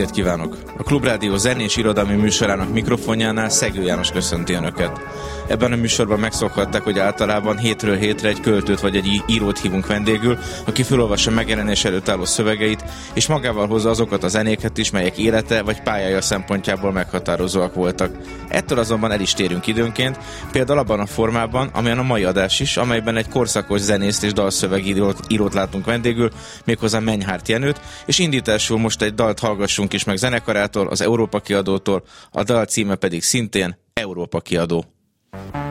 estét kívánok! A Klubrádió zenés irodalmi műsorának mikrofonjánál Szegő János köszönti Önöket. Ebben a műsorban megszokhatták, hogy általában hétről hétre egy költőt vagy egy írót hívunk vendégül, aki felolvassa megjelenés előtt álló szövegeit, és magával hozza azokat a zenéket is, melyek élete vagy pályája szempontjából meghatározóak voltak. Ettől azonban el is térünk időnként, például abban a formában, amilyen a mai adás is, amelyben egy korszakos zenészt és dalszövegírót írót látunk vendégül, méghozzá Menyhárt Jenőt, és indításul most egy dalt hallgassunk is meg zenekarától, az Európa kiadótól, a dal címe pedig szintén Európa kiadó. Thank you.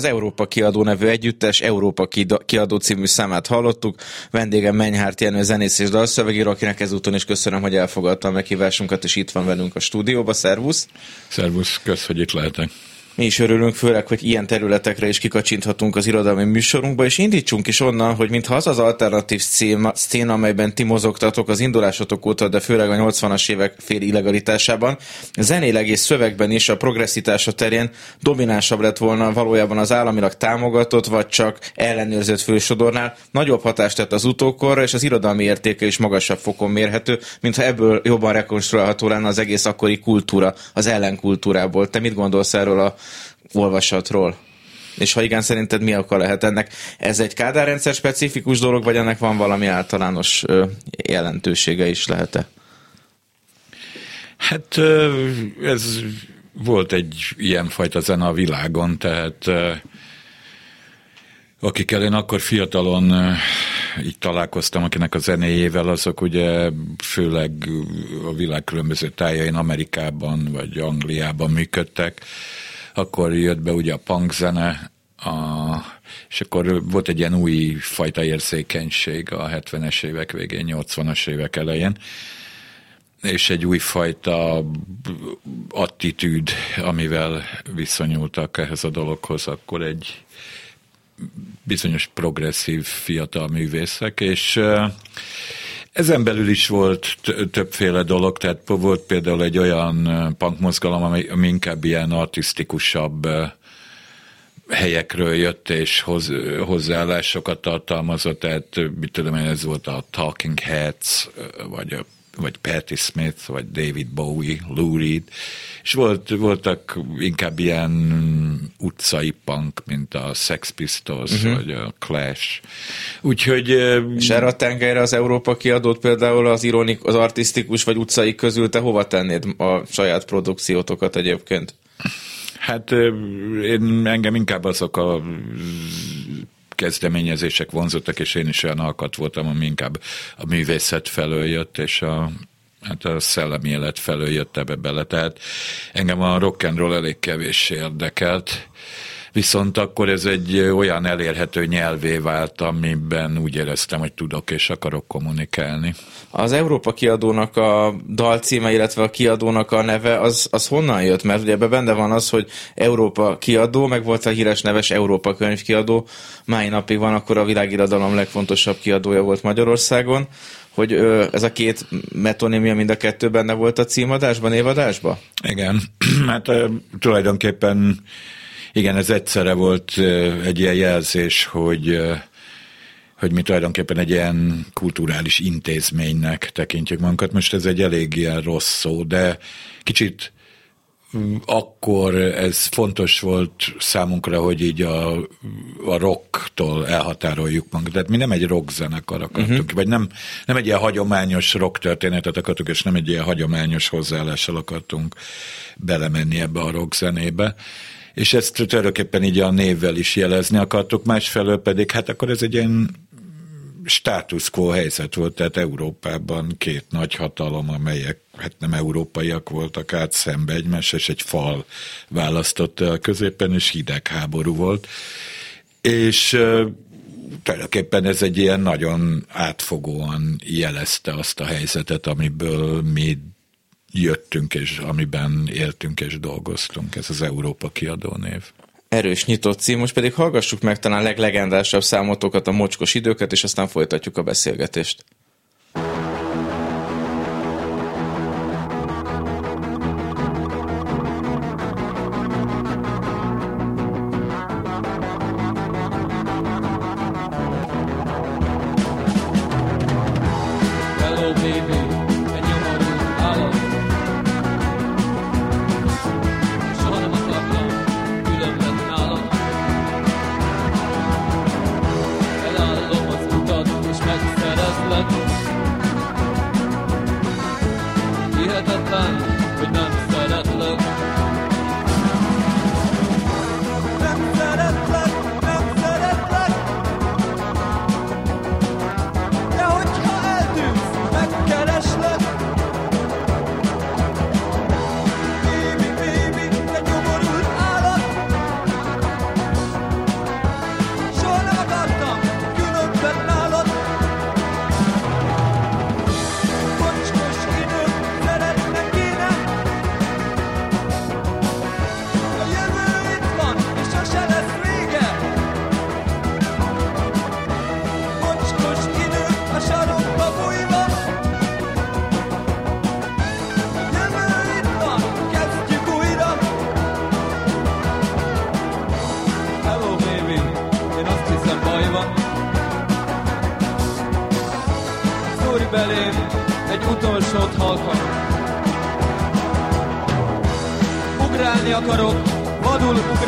Az Európa kiadó nevű együttes Európa kiadó című számát hallottuk. Vendégem Menyhárt Jenő zenész és dalszövegíró, akinek ezúton is köszönöm, hogy elfogadta a meghívásunkat, és itt van velünk a stúdióba. Szervusz! Szervusz, kösz, hogy itt lehetek. Mi is örülünk, főleg, hogy ilyen területekre is kikacsinthatunk az irodalmi műsorunkba, és indítsunk is onnan, hogy mintha az az alternatív széna, amelyben ti mozogtatok az indulásotok óta, de főleg a 80-as évek fél illegalitásában, zenéleg és szövegben is a progresszitása terén dominánsabb lett volna valójában az államilag támogatott, vagy csak ellenőrzött fősodornál. Nagyobb hatást tett az utókorra, és az irodalmi értéke is magasabb fokon mérhető, mintha ebből jobban rekonstruálható lenne az egész akkori kultúra, az ellenkultúrából. Te mit gondolsz erről a olvasatról? És ha igen, szerinted mi oka lehet ennek? Ez egy kádárrendszer specifikus dolog, vagy ennek van valami általános jelentősége is lehet-e? Hát ez volt egy ilyen fajta zene a világon, tehát akikkel én akkor fiatalon így találkoztam, akinek a zenéjével, azok ugye főleg a világ különböző tájain, Amerikában vagy Angliában működtek. Akkor jött be ugye a punk zene, a, és akkor volt egy ilyen új fajta érzékenység a 70-es évek végén, 80-as évek elején, és egy újfajta attitűd, amivel viszonyultak ehhez a dologhoz, akkor egy bizonyos progresszív fiatal művészek, és ezen belül is volt többféle dolog, tehát volt például egy olyan punk mozgalom, ami, ami inkább ilyen artisztikusabb helyekről jött, és hoz, hozzáállásokat tartalmazott, tehát mit tudom én, ez volt a Talking Heads, vagy a vagy Patti Smith, vagy David Bowie, Lou Reed, és volt, voltak inkább ilyen utcai punk, mint a Sex Pistols, uh-huh. vagy a Clash. Úgyhogy... És erre a tengelyre az Európa kiadót például az ironik, az artistikus vagy utcai közül te hova tennéd a saját produkciótokat egyébként? Hát én engem inkább azok a kezdeményezések vonzottak, és én is olyan alkat voltam, ami inkább a művészet felől jött, és a, hát a szellemi élet felől jött ebbe bele. Tehát engem a rock and roll elég kevés érdekelt, viszont akkor ez egy olyan elérhető nyelvé vált, amiben úgy éreztem, hogy tudok és akarok kommunikálni. Az Európa kiadónak a dalcíme, illetve a kiadónak a neve, az, az honnan jött? Mert ugye ebben benne van az, hogy Európa kiadó, meg volt a híres neves Európa könyvkiadó, máj napig van, akkor a világirodalom legfontosabb kiadója volt Magyarországon, hogy ö, ez a két metonímia mind a kettő benne volt a címadásban, évadásban? Igen, hát ö, tulajdonképpen igen, ez egyszerre volt egy ilyen jelzés, hogy hogy mi tulajdonképpen egy ilyen kulturális intézménynek tekintjük magunkat. Most ez egy elég ilyen rossz szó, de kicsit akkor ez fontos volt számunkra, hogy így a, a rocktól elhatároljuk magunkat. Tehát mi nem egy rock zenekar akartunk, uh-huh. vagy nem, nem egy ilyen hagyományos rock történetet akartunk, és nem egy ilyen hagyományos hozzáállással akartunk belemenni ebbe a rock zenébe és ezt tulajdonképpen így a névvel is jelezni akartuk, másfelől pedig hát akkor ez egy ilyen status quo helyzet volt, tehát Európában két nagy hatalom, amelyek hát nem európaiak voltak át szembe egymás, és egy fal választotta a középen, és hidegháború volt. És tulajdonképpen ez egy ilyen nagyon átfogóan jelezte azt a helyzetet, amiből mi jöttünk, és amiben éltünk és dolgoztunk. Ez az Európa kiadó név. Erős nyitott cím, most pedig hallgassuk meg talán leglegendásabb számotokat, a mocskos időket, és aztán folytatjuk a beszélgetést.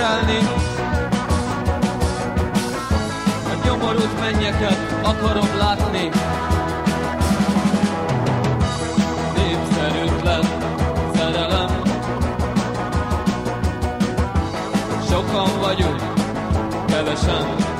szerelni. A nyomorult mennyeket akarom látni. Népszerűtlen szerelem. Sokan vagyunk, kevesen.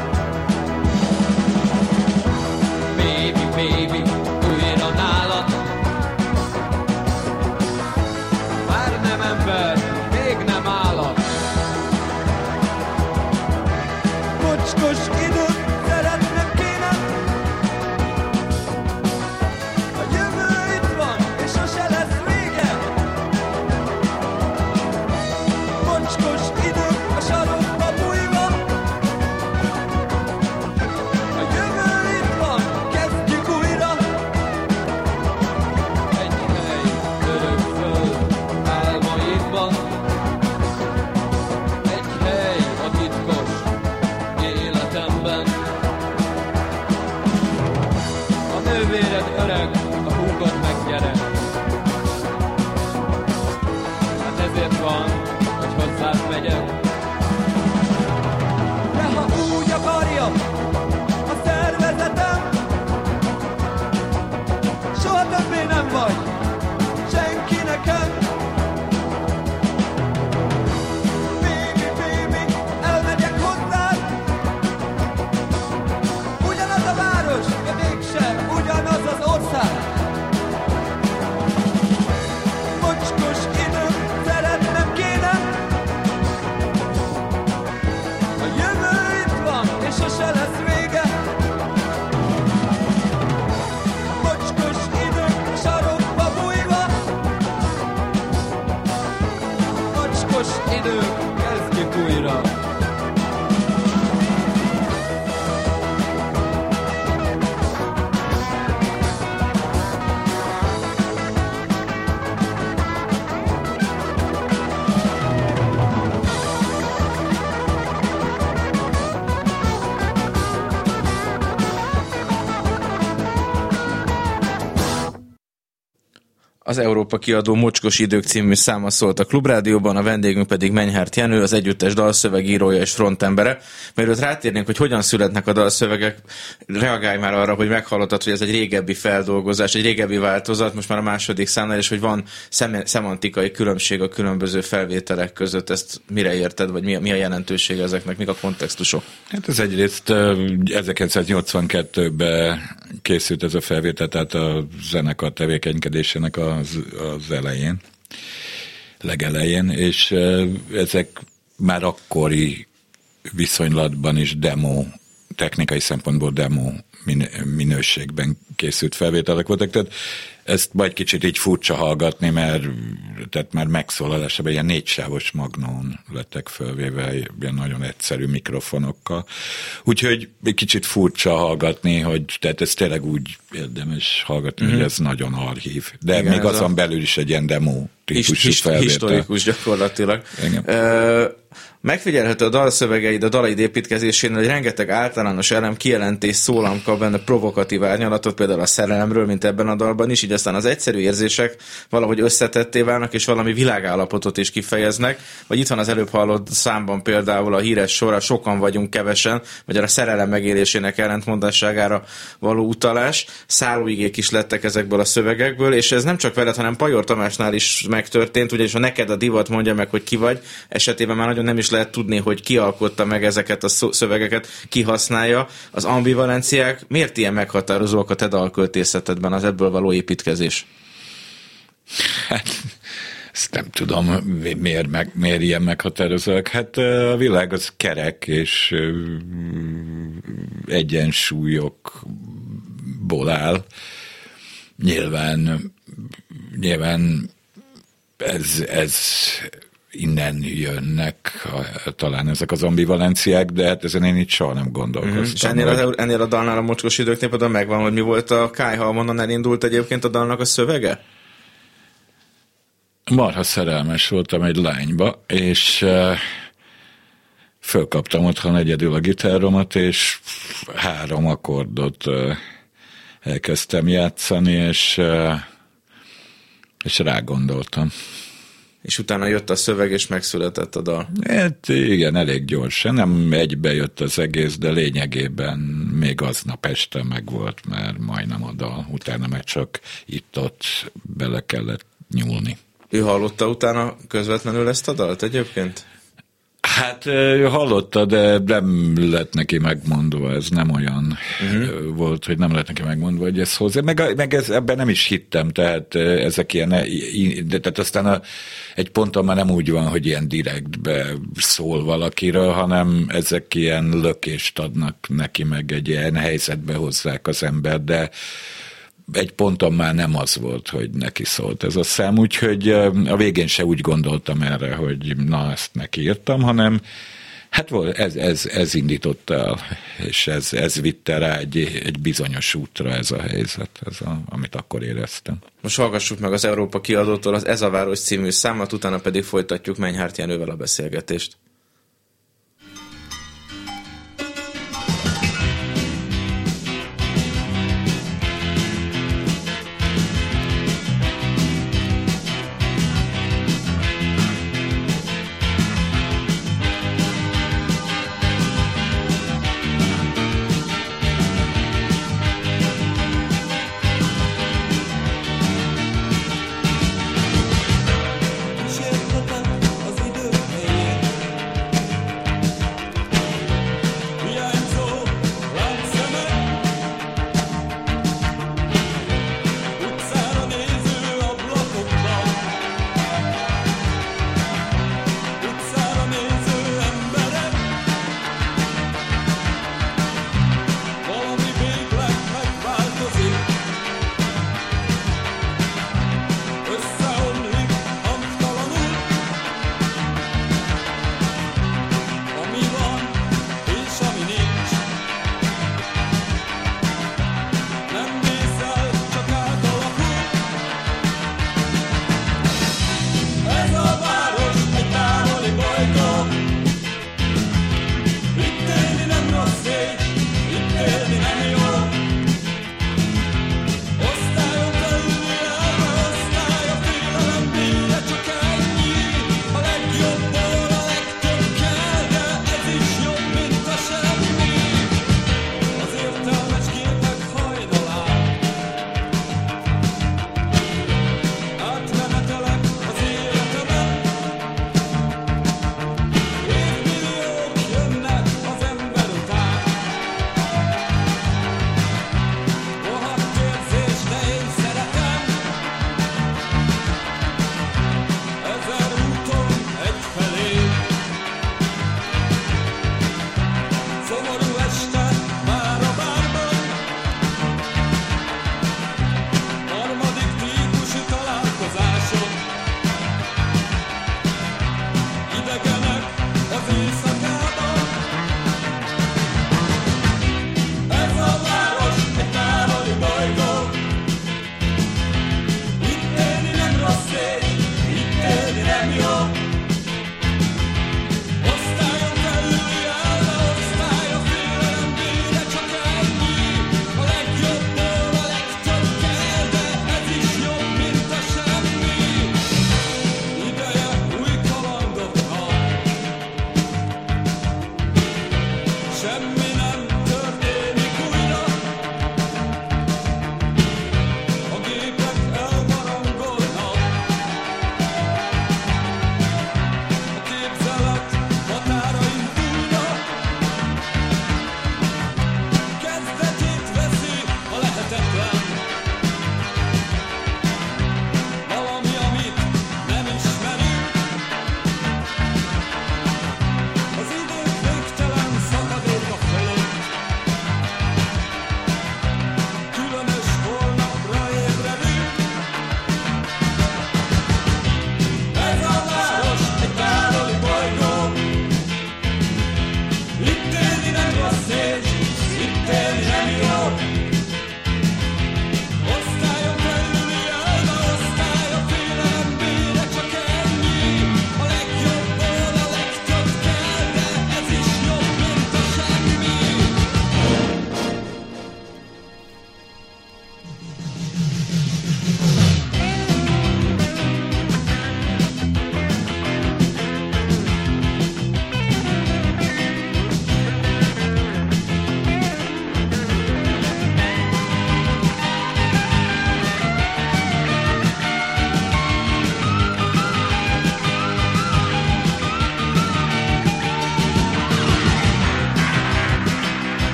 Dakota. Európa kiadó Mocskos idők című száma szólt a Klubrádióban, a vendégünk pedig Menyhárt Jenő, az együttes dalszövegírója és frontembere. Mielőtt rátérnénk, hogy hogyan születnek a dalszövegek, reagálj már arra, hogy meghallottad, hogy ez egy régebbi feldolgozás, egy régebbi változat, most már a második számnál, és hogy van szem- szemantikai különbség a különböző felvételek között. Ezt mire érted, vagy mi a, mi a jelentősége ezeknek, mik a kontextusok? Hát ez egyrészt ö, 1982-ben készült ez a felvétel, tehát a zenekar tevékenykedésének az, az elején, legelején, és ezek már akkori viszonylatban is demo, technikai szempontból demo min- minőségben készült felvételek voltak, tehát ezt majd kicsit így furcsa hallgatni, mert tehát már megszólalásában ilyen négysávos magnón lettek fölvéve, ilyen nagyon egyszerű mikrofonokkal. Úgyhogy egy kicsit furcsa hallgatni, hogy tehát ez tényleg úgy érdemes hallgatni, mm-hmm. hogy ez nagyon archív. De Igen, még azon a- belül is egy ilyen demo típusú Hist- felvétel. historikus gyakorlatilag. Igen. Ö, megfigyelhető a dalszövegeid, a dalaid építkezésén, hogy rengeteg általános elem, kijelentés, szólam kap benne provokatív árnyalatot, például a szerelemről, mint ebben a dalban is, így aztán az egyszerű érzések valahogy összetetté válnak, és valami világállapotot is kifejeznek. Vagy itt van az előbb hallott számban például a híres sora, sokan vagyunk kevesen, vagy a szerelem megélésének ellentmondásságára való utalás. Szállóigék is lettek ezekből a szövegekből, és ez nem csak veled, hanem Pajor Tamásnál is megtörtént, ugyanis ha neked a divat mondja meg, hogy ki vagy, esetében már nagyon nem is lehet tudni, hogy ki alkotta meg ezeket a szövegeket, ki használja. Az ambivalenciák miért ilyen meghatározóak a te dalköltészetedben, az ebből való építkezés? Hát, ezt nem tudom, mi- miért, meg, miért ilyen meghatározóak. Hát a világ az kerek, és egyensúlyokból áll. Nyilván, nyilván ez, ez innen jönnek a, talán ezek az ambivalenciák, de hát ezen én itt soha nem gondolkoztam. És ennél, az, ennél a dalnál a mocskos időknél például megvan, hogy mi volt a Kájha, onnan elindult egyébként a dalnak a szövege? marha szerelmes voltam egy lányba, és uh, fölkaptam otthon egyedül a gitáromat, és három akkordot uh, elkezdtem játszani, és, uh, és rágondoltam. És utána jött a szöveg, és megszületett a dal. Hát igen, elég gyorsan. Nem egybe jött az egész, de lényegében még aznap este megvolt, mert majdnem a dal. Utána meg csak itt-ott bele kellett nyúlni. Ő hallotta utána közvetlenül ezt a dalt egyébként? Hát hallotta, de nem lett neki megmondva, ez nem olyan uh-huh. volt, hogy nem lett neki megmondva, hogy ez hozzá. Meg, meg ez, ebben nem is hittem, tehát ezek ilyen, de tehát aztán a, egy ponton már nem úgy van, hogy ilyen direktbe szól valakiről, hanem ezek ilyen lökést adnak neki, meg egy ilyen helyzetbe hozzák az ember, de egy ponton már nem az volt, hogy neki szólt ez a szám, úgyhogy a végén se úgy gondoltam erre, hogy na, ezt neki írtam, hanem hát ez, ez, ez indította el, és ez, ez vitte rá egy, egy bizonyos útra ez a helyzet, ez a, amit akkor éreztem. Most hallgassuk meg az Európa kiadótól az Ez a Város című számot, utána pedig folytatjuk Menyhárt Jenővel a beszélgetést.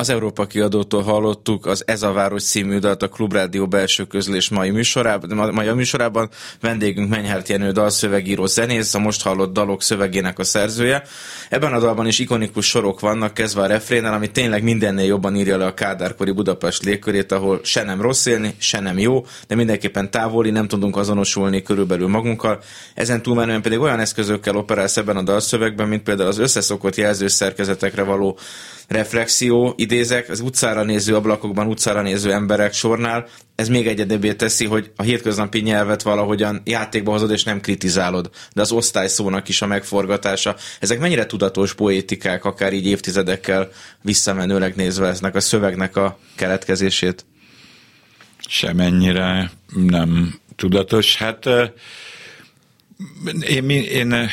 Az Európa kiadótól hallottuk az Ez a Város című dalt a Klubrádió belső közlés mai műsorában. Mai a műsorában vendégünk Menyhárt Jenő dalszövegíró zenész, a most hallott dalok szövegének a szerzője. Ebben a dalban is ikonikus sorok vannak, kezdve a refrénnel, ami tényleg mindennél jobban írja le a kádárkori Budapest légkörét, ahol se nem rossz élni, se nem jó, de mindenképpen távoli, nem tudunk azonosulni körülbelül magunkkal. Ezen túlmenően pedig olyan eszközökkel operálsz ebben a dalszövegben, mint például az összeszokott jelzőszerkezetekre való reflexió, idézek, az utcára néző ablakokban, utcára néző emberek sornál, ez még egyedebbé teszi, hogy a hétköznapi nyelvet valahogyan játékba hozod, és nem kritizálod, de az osztályszónak is a megforgatása. Ezek mennyire tudatos poétikák, akár így évtizedekkel visszamenőleg nézve eznek a szövegnek a keletkezését? Semennyire nem tudatos. Hát én, én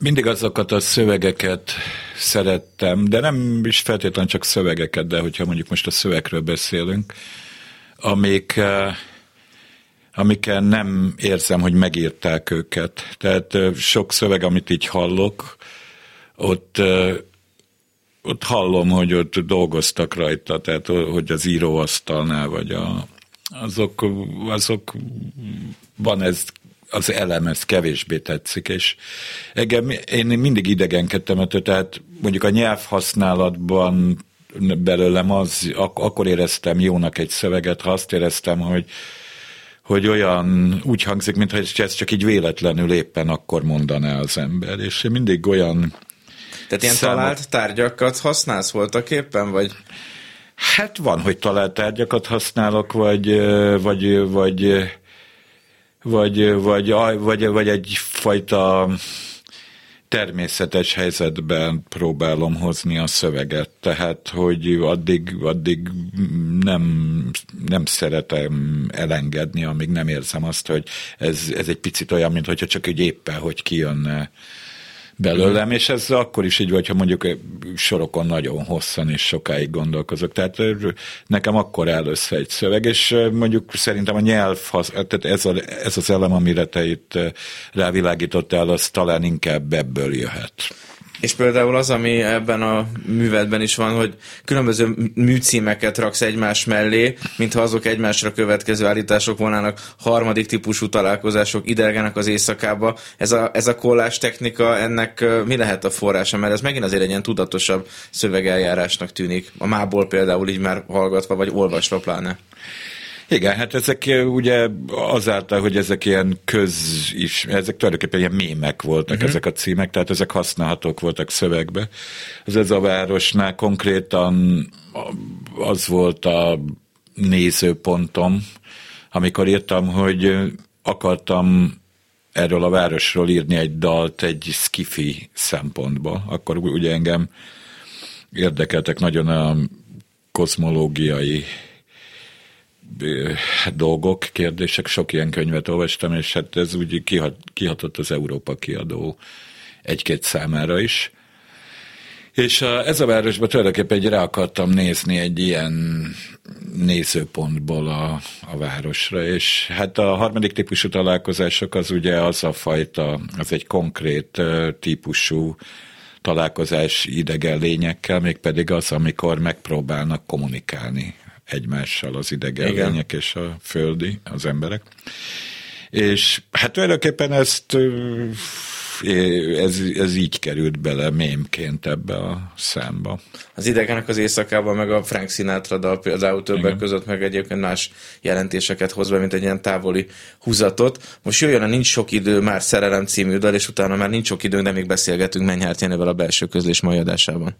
mindig azokat a szövegeket szerettem, de nem is feltétlenül csak szövegeket, de hogyha mondjuk most a szövegről beszélünk, amik, eh, amikkel nem érzem, hogy megírták őket. Tehát eh, sok szöveg, amit így hallok, ott, eh, ott hallom, hogy ott dolgoztak rajta, tehát hogy az íróasztalnál, vagy a, azok, azok van ez az elem, ez kevésbé tetszik, és engem, én mindig idegenkedtem ettől, tehát mondjuk a nyelvhasználatban belőlem az, ak- akkor éreztem jónak egy szöveget, ha azt éreztem, hogy hogy olyan úgy hangzik, mintha ez csak így véletlenül éppen akkor mondaná az ember, és mindig olyan Tehát ilyen számot... talált tárgyakat használsz voltak éppen, vagy? Hát van, hogy talált tárgyakat használok, vagy, vagy, vagy vagy, vagy, vagy, vagy egyfajta természetes helyzetben próbálom hozni a szöveget, tehát hogy addig, addig nem, nem szeretem elengedni, amíg nem érzem azt, hogy ez, ez egy picit olyan, mint hogyha csak egy éppen, hogy kijönne belőlem, és ez akkor is így vagy, ha mondjuk sorokon nagyon hosszan és sokáig gondolkozok. Tehát nekem akkor össze egy szöveg, és mondjuk szerintem a nyelv, tehát ez, a, ez az elem, amire te itt rávilágítottál, az talán inkább ebből jöhet. És például az, ami ebben a művetben is van, hogy különböző műcímeket raksz egymás mellé, mintha azok egymásra következő állítások volnának, harmadik típusú találkozások idegenek az éjszakába. Ez a, ez a kollás technika, ennek mi lehet a forrása? Mert ez megint azért egy ilyen tudatosabb szövegeljárásnak tűnik. A mából például így már hallgatva, vagy olvasva pláne. Igen, hát ezek ugye azáltal, hogy ezek ilyen köz is, ezek tulajdonképpen ilyen mémek voltak uh-huh. ezek a címek, tehát ezek használhatók voltak szövegbe. Az ez a városnál konkrétan az volt a nézőpontom, amikor írtam, hogy akartam erről a városról írni egy dalt egy skifi szempontból. Akkor ugye engem érdekeltek nagyon a kozmológiai dolgok, kérdések, sok ilyen könyvet olvastam, és hát ez úgy kihat, kihatott az Európa kiadó egy-két számára is. És a, ez a városban tulajdonképpen egy rá akartam nézni egy ilyen nézőpontból a, a városra, és hát a harmadik típusú találkozások az ugye az a fajta, az egy konkrét típusú találkozás idegen lényekkel, mégpedig az, amikor megpróbálnak kommunikálni egymással az idegen lények és a földi, az emberek. És hát tulajdonképpen ezt ez, ez így került bele mémként ebbe a számba. Az idegenek az éjszakában, meg a Frank Sinatra dal például többek Igen. között, meg egyébként más jelentéseket hoz be, mint egy ilyen távoli húzatot. Most jöjjön a Nincs sok idő, már szerelem című dal, és utána már nincs sok idő, de még beszélgetünk Mennyhárt Jenővel a belső közlés mai adásában.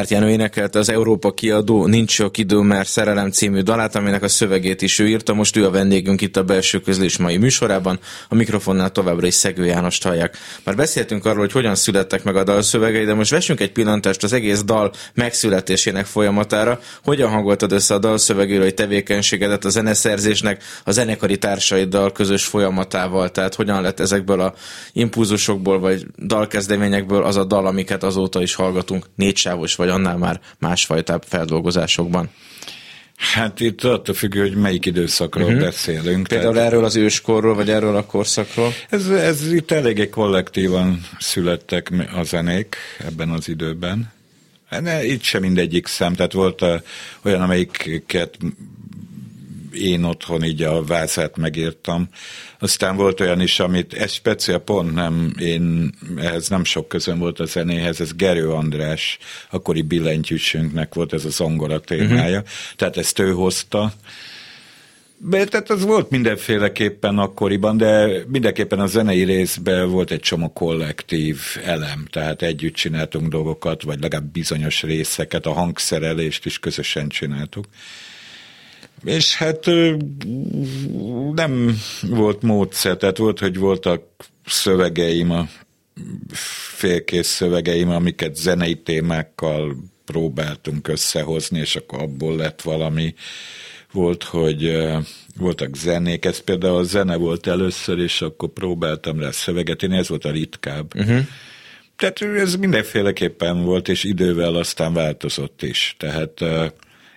Menyhárt Jenő énekelte az Európa kiadó Nincs sok idő, mert szerelem című dalát, aminek a szövegét is ő írta. Most ő a vendégünk itt a belső közlés mai műsorában. A mikrofonnál továbbra is Szegő János hallják. Már beszéltünk arról, hogy hogyan születtek meg a dal szövegei, de most vessünk egy pillantást az egész dal megszületésének folyamatára. Hogyan hangoltad össze a dal szövegéről tevékenységedet a zeneszerzésnek, a zenekari társaiddal közös folyamatával? Tehát hogyan lett ezekből a impulzusokból vagy dalkezdeményekből az a dal, amiket azóta is hallgatunk négysávos vagy annál már másfajtább feldolgozásokban? Hát itt attól függ, hogy melyik időszakról uh-huh. beszélünk. Például tehát... erről az őskorról, vagy erről a korszakról? Ez, ez itt eléggé kollektívan születtek a zenék ebben az időben. Ne, itt sem mindegyik szám, tehát volt a, olyan, amelyiket én otthon így a vázát megírtam. Aztán volt olyan is, amit, ez speciál pont nem, én, ehhez nem sok közön volt a zenéhez, ez Gerő András, akkori billentyűsünknek volt ez a zongora témája, uh-huh. tehát ezt ő hozta. De, tehát az volt mindenféleképpen akkoriban, de mindenképpen a zenei részben volt egy csomó kollektív elem, tehát együtt csináltunk dolgokat, vagy legalább bizonyos részeket, a hangszerelést is közösen csináltuk. És hát nem volt módszer, tehát volt, hogy voltak szövegeim, a félkész szövegeim, amiket zenei témákkal próbáltunk összehozni, és akkor abból lett valami. Volt, hogy voltak zenék, ez például a zene volt először, és akkor próbáltam rá szöveget, én ez volt a ritkább. Uh-huh. Tehát ez mindenféleképpen volt, és idővel aztán változott is. Tehát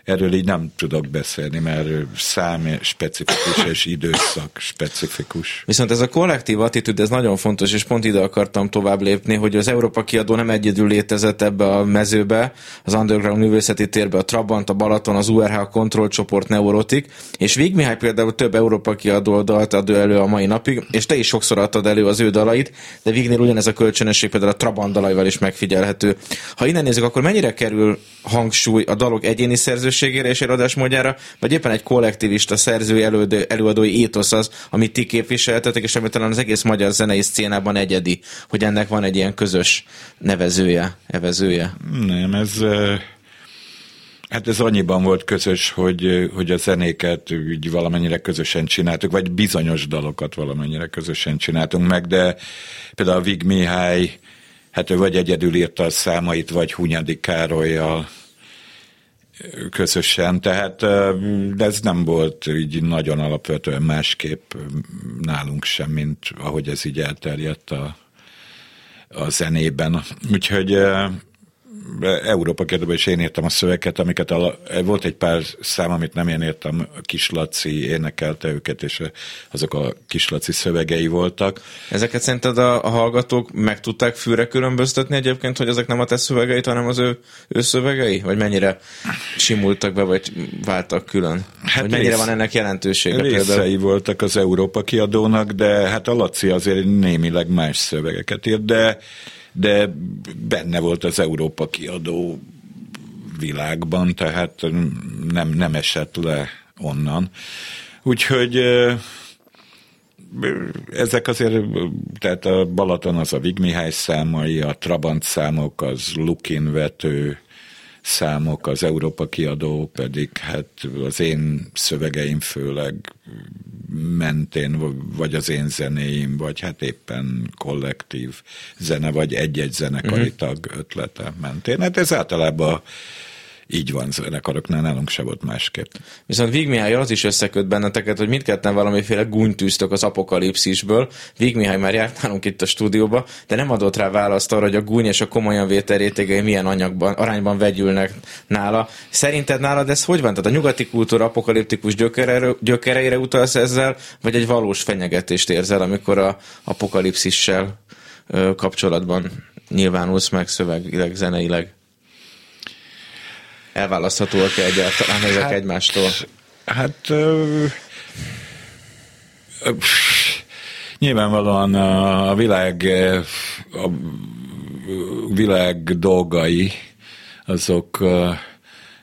erről így nem tudok beszélni, mert szám specifikus és időszak specifikus. Viszont ez a kollektív attitűd, ez nagyon fontos, és pont ide akartam tovább lépni, hogy az Európa kiadó nem egyedül létezett ebbe a mezőbe, az underground művészeti térbe, a Trabant, a Balaton, az URH kontrollcsoport Neurotik, és Vig Mihály például több Európa kiadó dalt ad elő a mai napig, és te is sokszor adtad elő az ő dalait, de Vignél ugyanez a kölcsönösség például a Trabant dalaival is megfigyelhető. Ha innen nézzük, akkor mennyire kerül hangsúly a dalok egyéni szerző minőségére és eladásmódjára, vagy éppen egy kollektivista szerzői elődő, előadói étosz az, amit ti képviseltetek, és ami talán az egész magyar zenei szcénában egyedi, hogy ennek van egy ilyen közös nevezője, evezője. Nem, ez Hát ez annyiban volt közös, hogy, hogy a zenéket úgy valamennyire közösen csináltuk, vagy bizonyos dalokat valamennyire közösen csináltunk meg, de például a Vig Mihály, hát ő vagy egyedül írta a számait, vagy Hunyadi Károlyjal közösen, tehát de ez nem volt így nagyon alapvetően másképp nálunk sem, mint ahogy ez így elterjedt a, a zenében. Úgyhogy Európa kérdőben is én írtam a szöveket, amiket a, volt egy pár szám, amit nem én írtam, a Kislaci énekelte őket, és azok a Kislaci szövegei voltak. Ezeket szerinted a, a hallgatók meg tudták fűre különböztetni egyébként, hogy ezek nem a te szövegeit, hanem az ő, ő szövegei? Vagy mennyire simultak be, vagy váltak külön? Hát vagy mennyire rész, van ennek jelentősége? Részei például? voltak az Európa kiadónak, de hát a Laci azért némileg más szövegeket írt, de de benne volt az Európa kiadó világban, tehát nem, nem esett le onnan. Úgyhogy ezek azért, tehát a Balaton az a Vig Mihály számai, a Trabant számok, az Lukin vető, számok, az Európa kiadó pedig hát az én szövegeim főleg mentén, vagy az én zenéim, vagy hát éppen kollektív zene, vagy egy-egy zenekari uh-huh. tag ötlete mentén. Hát ez általában így van zenekaroknál, nálunk se volt másképp. Viszont Vig Mihály az is összeköt benneteket, hogy mindketten valamiféle gúnytűztök az apokalipszisből. Vig Mihály már járt nálunk itt a stúdióba, de nem adott rá választ arra, hogy a gúny és a komolyan vétel rétegei milyen anyagban, arányban vegyülnek nála. Szerinted nálad ez hogy van? Tehát a nyugati kultúra apokaliptikus gyökereire, gyökereire utalsz ezzel, vagy egy valós fenyegetést érzel, amikor a apokalipszissel kapcsolatban nyilvánulsz meg szövegileg, zeneileg? Elválaszthatóak-e egyáltalán ezek hát, egymástól? Hát ö, ö, nyilvánvalóan a világ a világ dolgai azok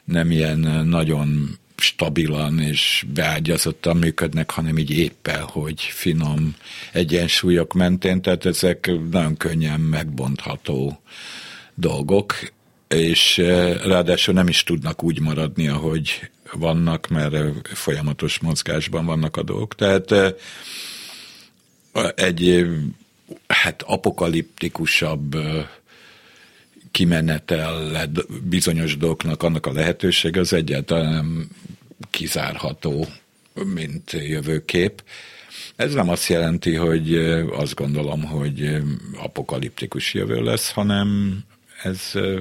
nem ilyen nagyon stabilan és beágyazottan működnek, hanem így éppen, hogy finom egyensúlyok mentén, tehát ezek nagyon könnyen megbontható dolgok, és ráadásul nem is tudnak úgy maradni, ahogy vannak, mert folyamatos mozgásban vannak a dolgok. Tehát egy hát apokaliptikusabb kimenetel bizonyos dolgoknak annak a lehetőség az egyáltalán nem kizárható, mint jövőkép. Ez nem azt jelenti, hogy azt gondolom, hogy apokaliptikus jövő lesz, hanem ez,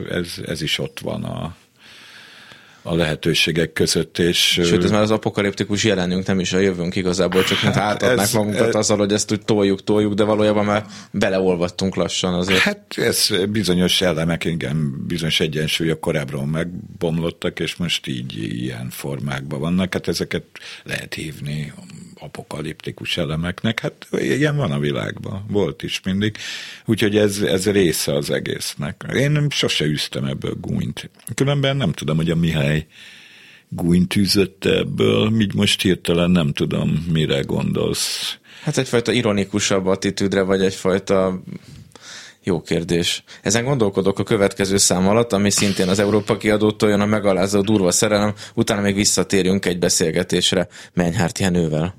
ez, ez is ott van a, a lehetőségek között. És, Sőt, ez már az apokaliptikus jelenünk, nem is a jövőnk igazából, csak mint hát átadnák ez, magunkat ez, azzal, hogy ezt úgy toljuk, toljuk, de valójában már beleolvattunk lassan azért. Hát ez bizonyos elemek, igen, bizonyos egyensúlyok korábban megbomlottak, és most így ilyen formákban vannak. Hát ezeket lehet hívni apokaliptikus elemeknek. Hát ilyen van a világban, volt is mindig. Úgyhogy ez, ez része az egésznek. Én sose üztem ebből gúnyt. Különben nem tudom, hogy a Mihály gúnyt üzött ebből, míg most hirtelen nem tudom, mire gondolsz. Hát egyfajta ironikusabb attitűdre, vagy egyfajta jó kérdés. Ezen gondolkodok a következő szám alatt, ami szintén az Európa kiadótól jön a megalázó durva szerelem, utána még visszatérünk egy beszélgetésre Menyhárt Jenővel.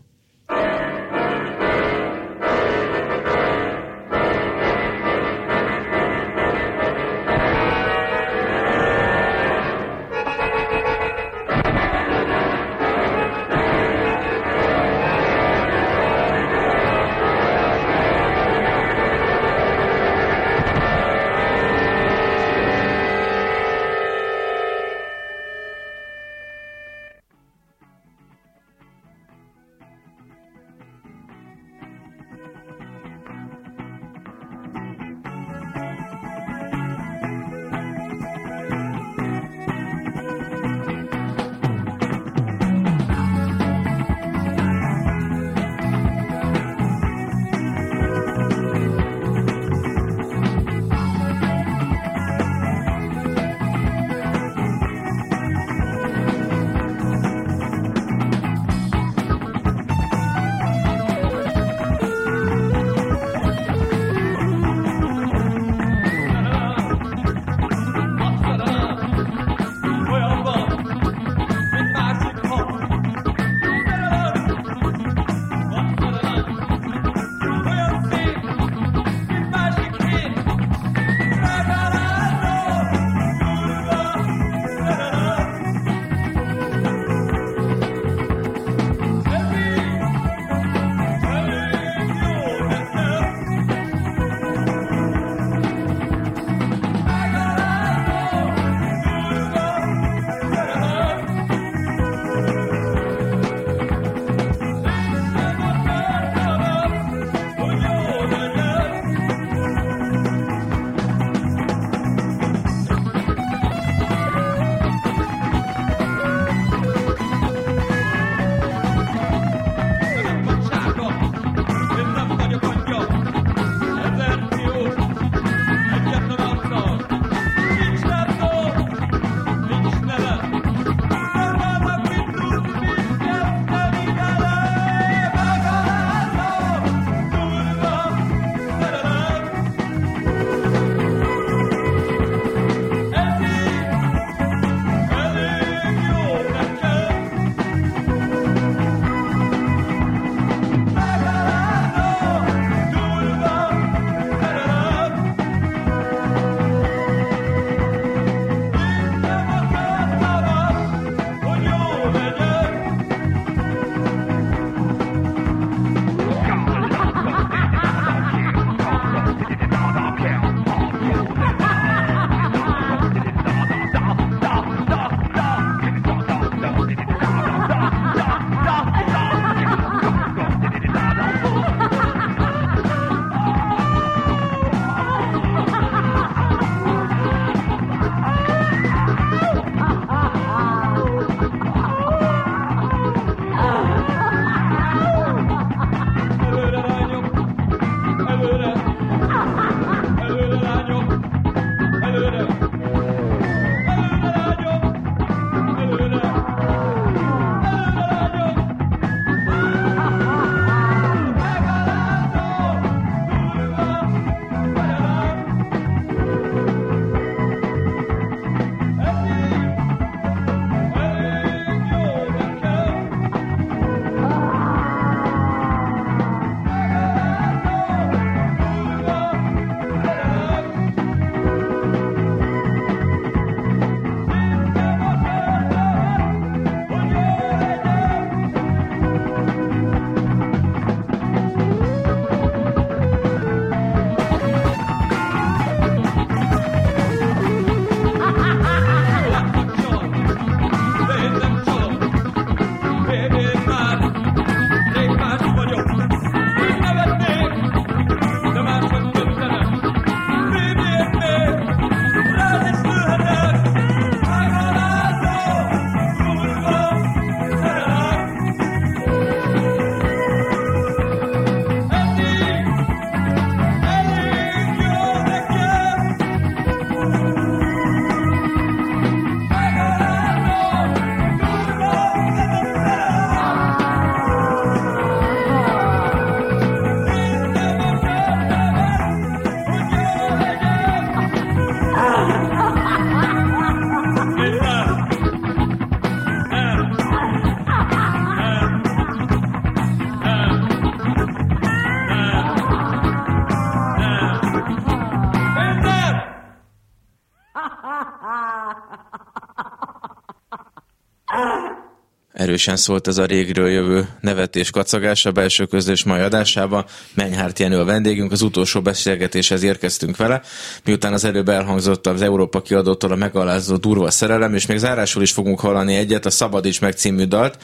Erősen szólt ez a régről jövő nevetés kacagás a belső közlés mai adásába. Mennyhárt Jenő a vendégünk, az utolsó beszélgetéshez érkeztünk vele, miután az előbb elhangzott az Európa kiadótól a megalázó durva szerelem, és még zárásul is fogunk hallani egyet, a Szabadíts meg című dalt.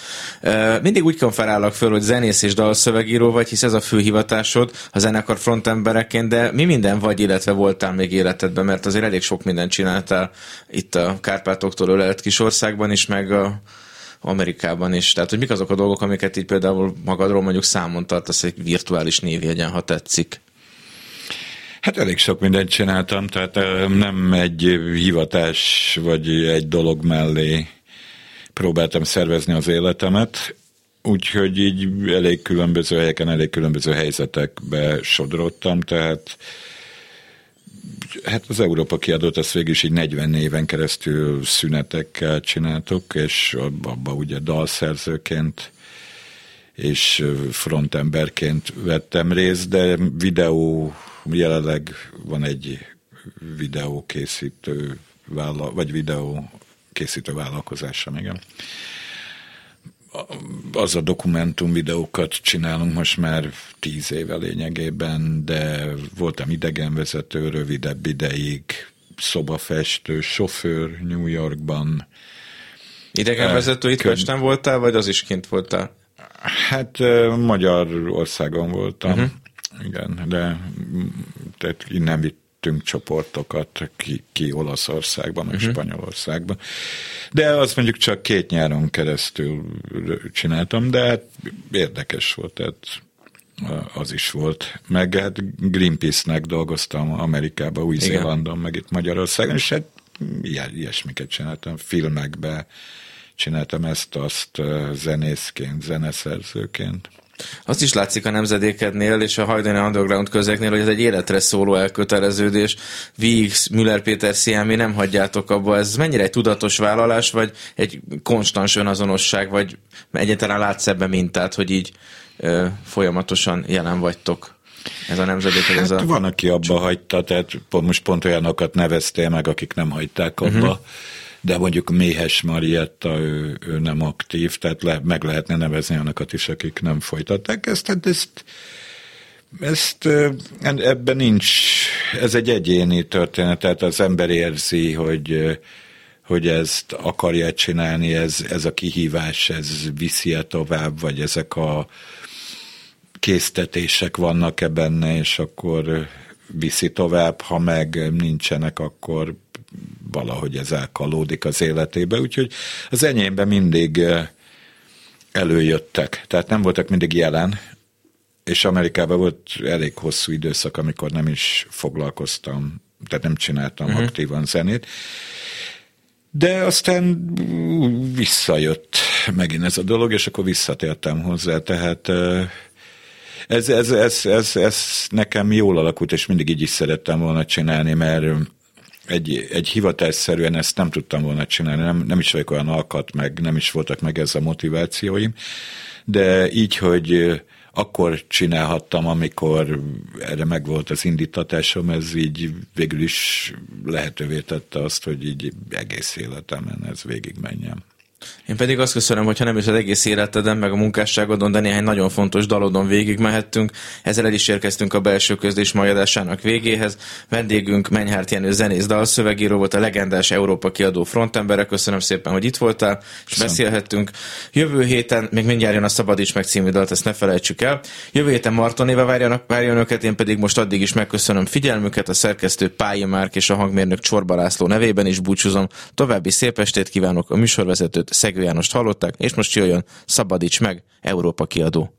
Mindig úgy konferálok föl, hogy zenész és dalszövegíró vagy, hisz ez a fő hivatásod a zenekar frontembereként, de mi minden vagy, illetve voltál még életedben, mert azért elég sok mindent csináltál itt a Kárpátoktól ölelt kis országban is, meg a Amerikában is. Tehát, hogy mik azok a dolgok, amiket így például magadról mondjuk számon tartasz egy virtuális névjegyen, ha tetszik? Hát elég sok mindent csináltam, tehát nem egy hivatás vagy egy dolog mellé próbáltam szervezni az életemet, úgyhogy így elég különböző helyeken, elég különböző helyzetekbe sodrottam, tehát hát az Európa kiadót azt végül is így 40 éven keresztül szünetekkel csináltuk, és abba ugye dalszerzőként és frontemberként vettem részt, de videó, jelenleg van egy videókészítő vállal, vagy videó készítő vállalkozásom, igen az a dokumentum videókat csinálunk most már tíz éve lényegében, de voltam idegenvezető rövidebb ideig, szobafestő, sofőr New Yorkban. Idegenvezető itt Pesten voltál, vagy az is kint voltál? Hát Magyarországon voltam, uh-huh. igen, de tehát innen vitt vittünk csoportokat ki, ki Olaszországban, uh-huh. Spanyolországban. De azt mondjuk csak két nyáron keresztül csináltam, de hát érdekes volt, tehát az is volt. Meg hát Greenpeace-nek dolgoztam Amerikában, Új-Zélandon, meg itt Magyarországon, és hát ilyesmiket csináltam, filmekbe csináltam ezt, azt zenészként, zeneszerzőként. Azt is látszik a nemzedékednél és a Hajdani Underground közeknél, hogy ez egy életre szóló elköteleződés. Vígs, Müller Péter Sziámi nem hagyjátok abba. Ez mennyire egy tudatos vállalás, vagy egy konstans önazonosság, vagy egyáltalán látsz ebbe mintát, hogy így ö, folyamatosan jelen vagytok? Ez a nemzedék, hát ez a... Van, aki abba hagyta, tehát most pont olyanokat neveztél meg, akik nem hagyták abba. Uh-huh de mondjuk Méhes Marietta, ő, ő nem aktív, tehát le, meg lehetne nevezni annakat is, akik nem folytatták ezt, tehát ezt, ezt ebben nincs, ez egy egyéni történet, tehát az ember érzi, hogy hogy ezt akarja csinálni, ez, ez a kihívás, ez viszi -e tovább, vagy ezek a késztetések vannak-e benne, és akkor viszi tovább, ha meg nincsenek, akkor valahogy ez elkalódik az életébe, úgyhogy az enyémben mindig eh, előjöttek, tehát nem voltak mindig jelen, és Amerikában volt elég hosszú időszak, amikor nem is foglalkoztam, tehát nem csináltam uh-huh. aktívan zenét, de aztán visszajött megint ez a dolog, és akkor visszatértem hozzá, tehát eh, ez, ez, ez, ez, ez nekem jól alakult, és mindig így is szerettem volna csinálni, mert egy, egy hivatásszerűen ezt nem tudtam volna csinálni, nem, nem is vagyok olyan alkat, meg nem is voltak meg ez a motivációim, de így, hogy akkor csinálhattam, amikor erre megvolt az indítatásom, ez így végül is lehetővé tette azt, hogy így egész életemen ez végigmenjem. Én pedig azt köszönöm, hogyha nem is az egész életeden, meg a munkásságodon, de néhány nagyon fontos dalodon végig mehettünk. Ezzel el is érkeztünk a belső közlés majadásának végéhez. Vendégünk Menyhárt Jenő zenész dalszövegíró volt, a legendás Európa kiadó frontembere. Köszönöm szépen, hogy itt voltál, és köszönöm. beszélhettünk. Jövő héten, még mindjárt jön a Szabadíts meg című dalt, ezt ne felejtsük el. Jövő héten Martonéva várjanak, várjon önöket, én pedig most addig is megköszönöm figyelmüket, a szerkesztő Pályi Márk és a hangmérnök Csorba László nevében is búcsúzom. További szép estét kívánok a műsorvezetőt, Szegő Jánost hallották, és most jöjjön Szabadíts meg, Európa kiadó.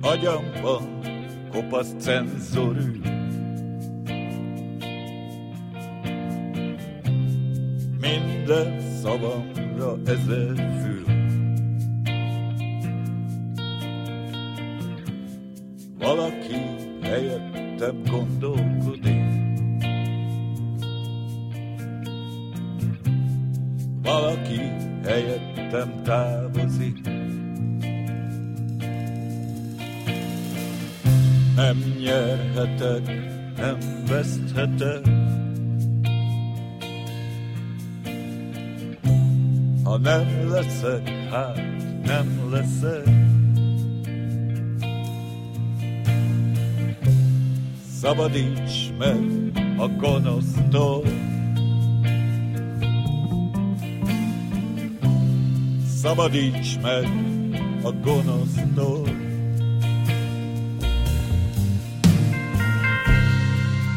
Agyamban kopasz cenzorű Szabadíts meg a gonosztól, Szabadíts meg a gonosztól.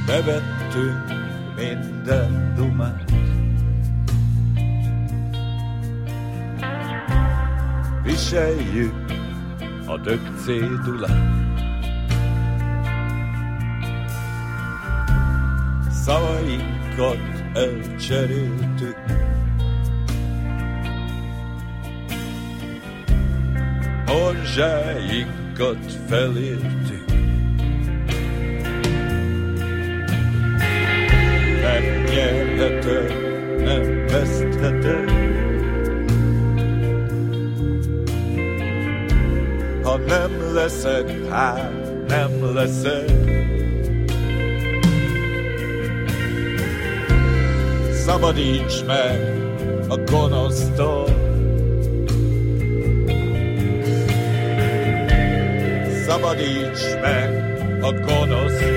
Bevettünk minden dumát, Viseljük a dög cédulát. Szavainkat elcseréltük, Morzsáinkat felértük. Nem nyerhetek, nem veszthetek, Ha nem leszek, hát nem leszek. Szabadíts meg a gonosztól, Szabadíts meg a gonosztól.